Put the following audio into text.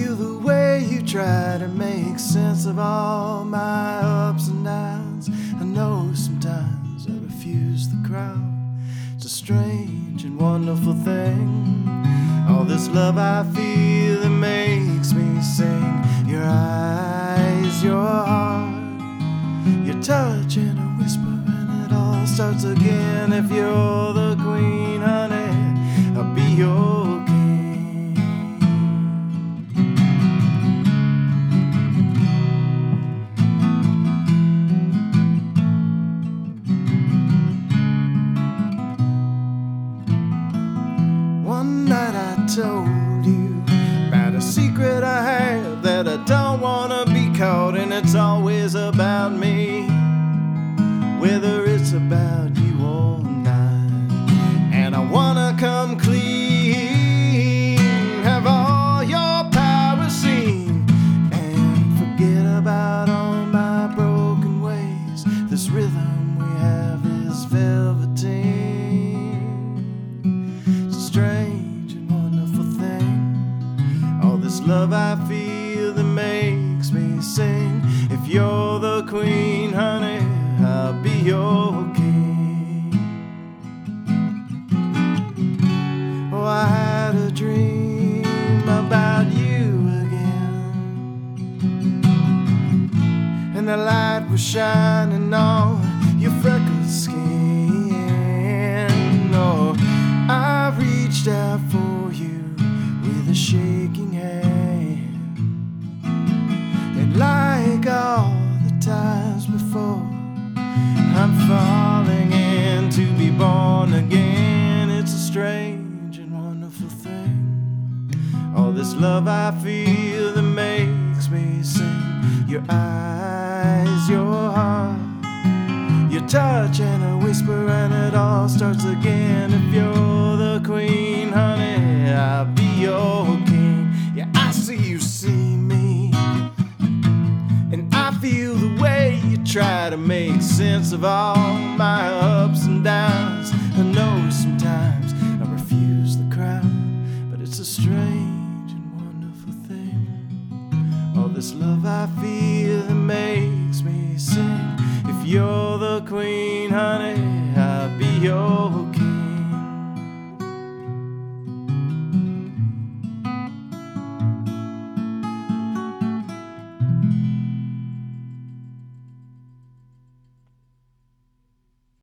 feel the way you try to make sense of all my ups and downs. I know sometimes I refuse the crowd. It's a strange and wonderful thing. All this love I feel that makes me sing. Your eyes, your heart, your touch and a whisper, and it all starts again. If you're the queen, told you about a secret I have that I don't wanna be caught, and it's always about me, whether love I feel that makes me sing. If you're the queen, honey, I'll be your king. Oh, I had a dream about you again. And the light was shining on your freckled skin. I'm falling in to be born again. It's a strange and wonderful thing. All this love I feel that makes me sing. Your eyes, your heart, your touch, and a whisper, and it all starts again. If you're try to make sense of all my ups and downs. I know sometimes I refuse the crowd, but it's a strange and wonderful thing. All this love I feel that makes me sing. If you're the queen, honey, I'll be your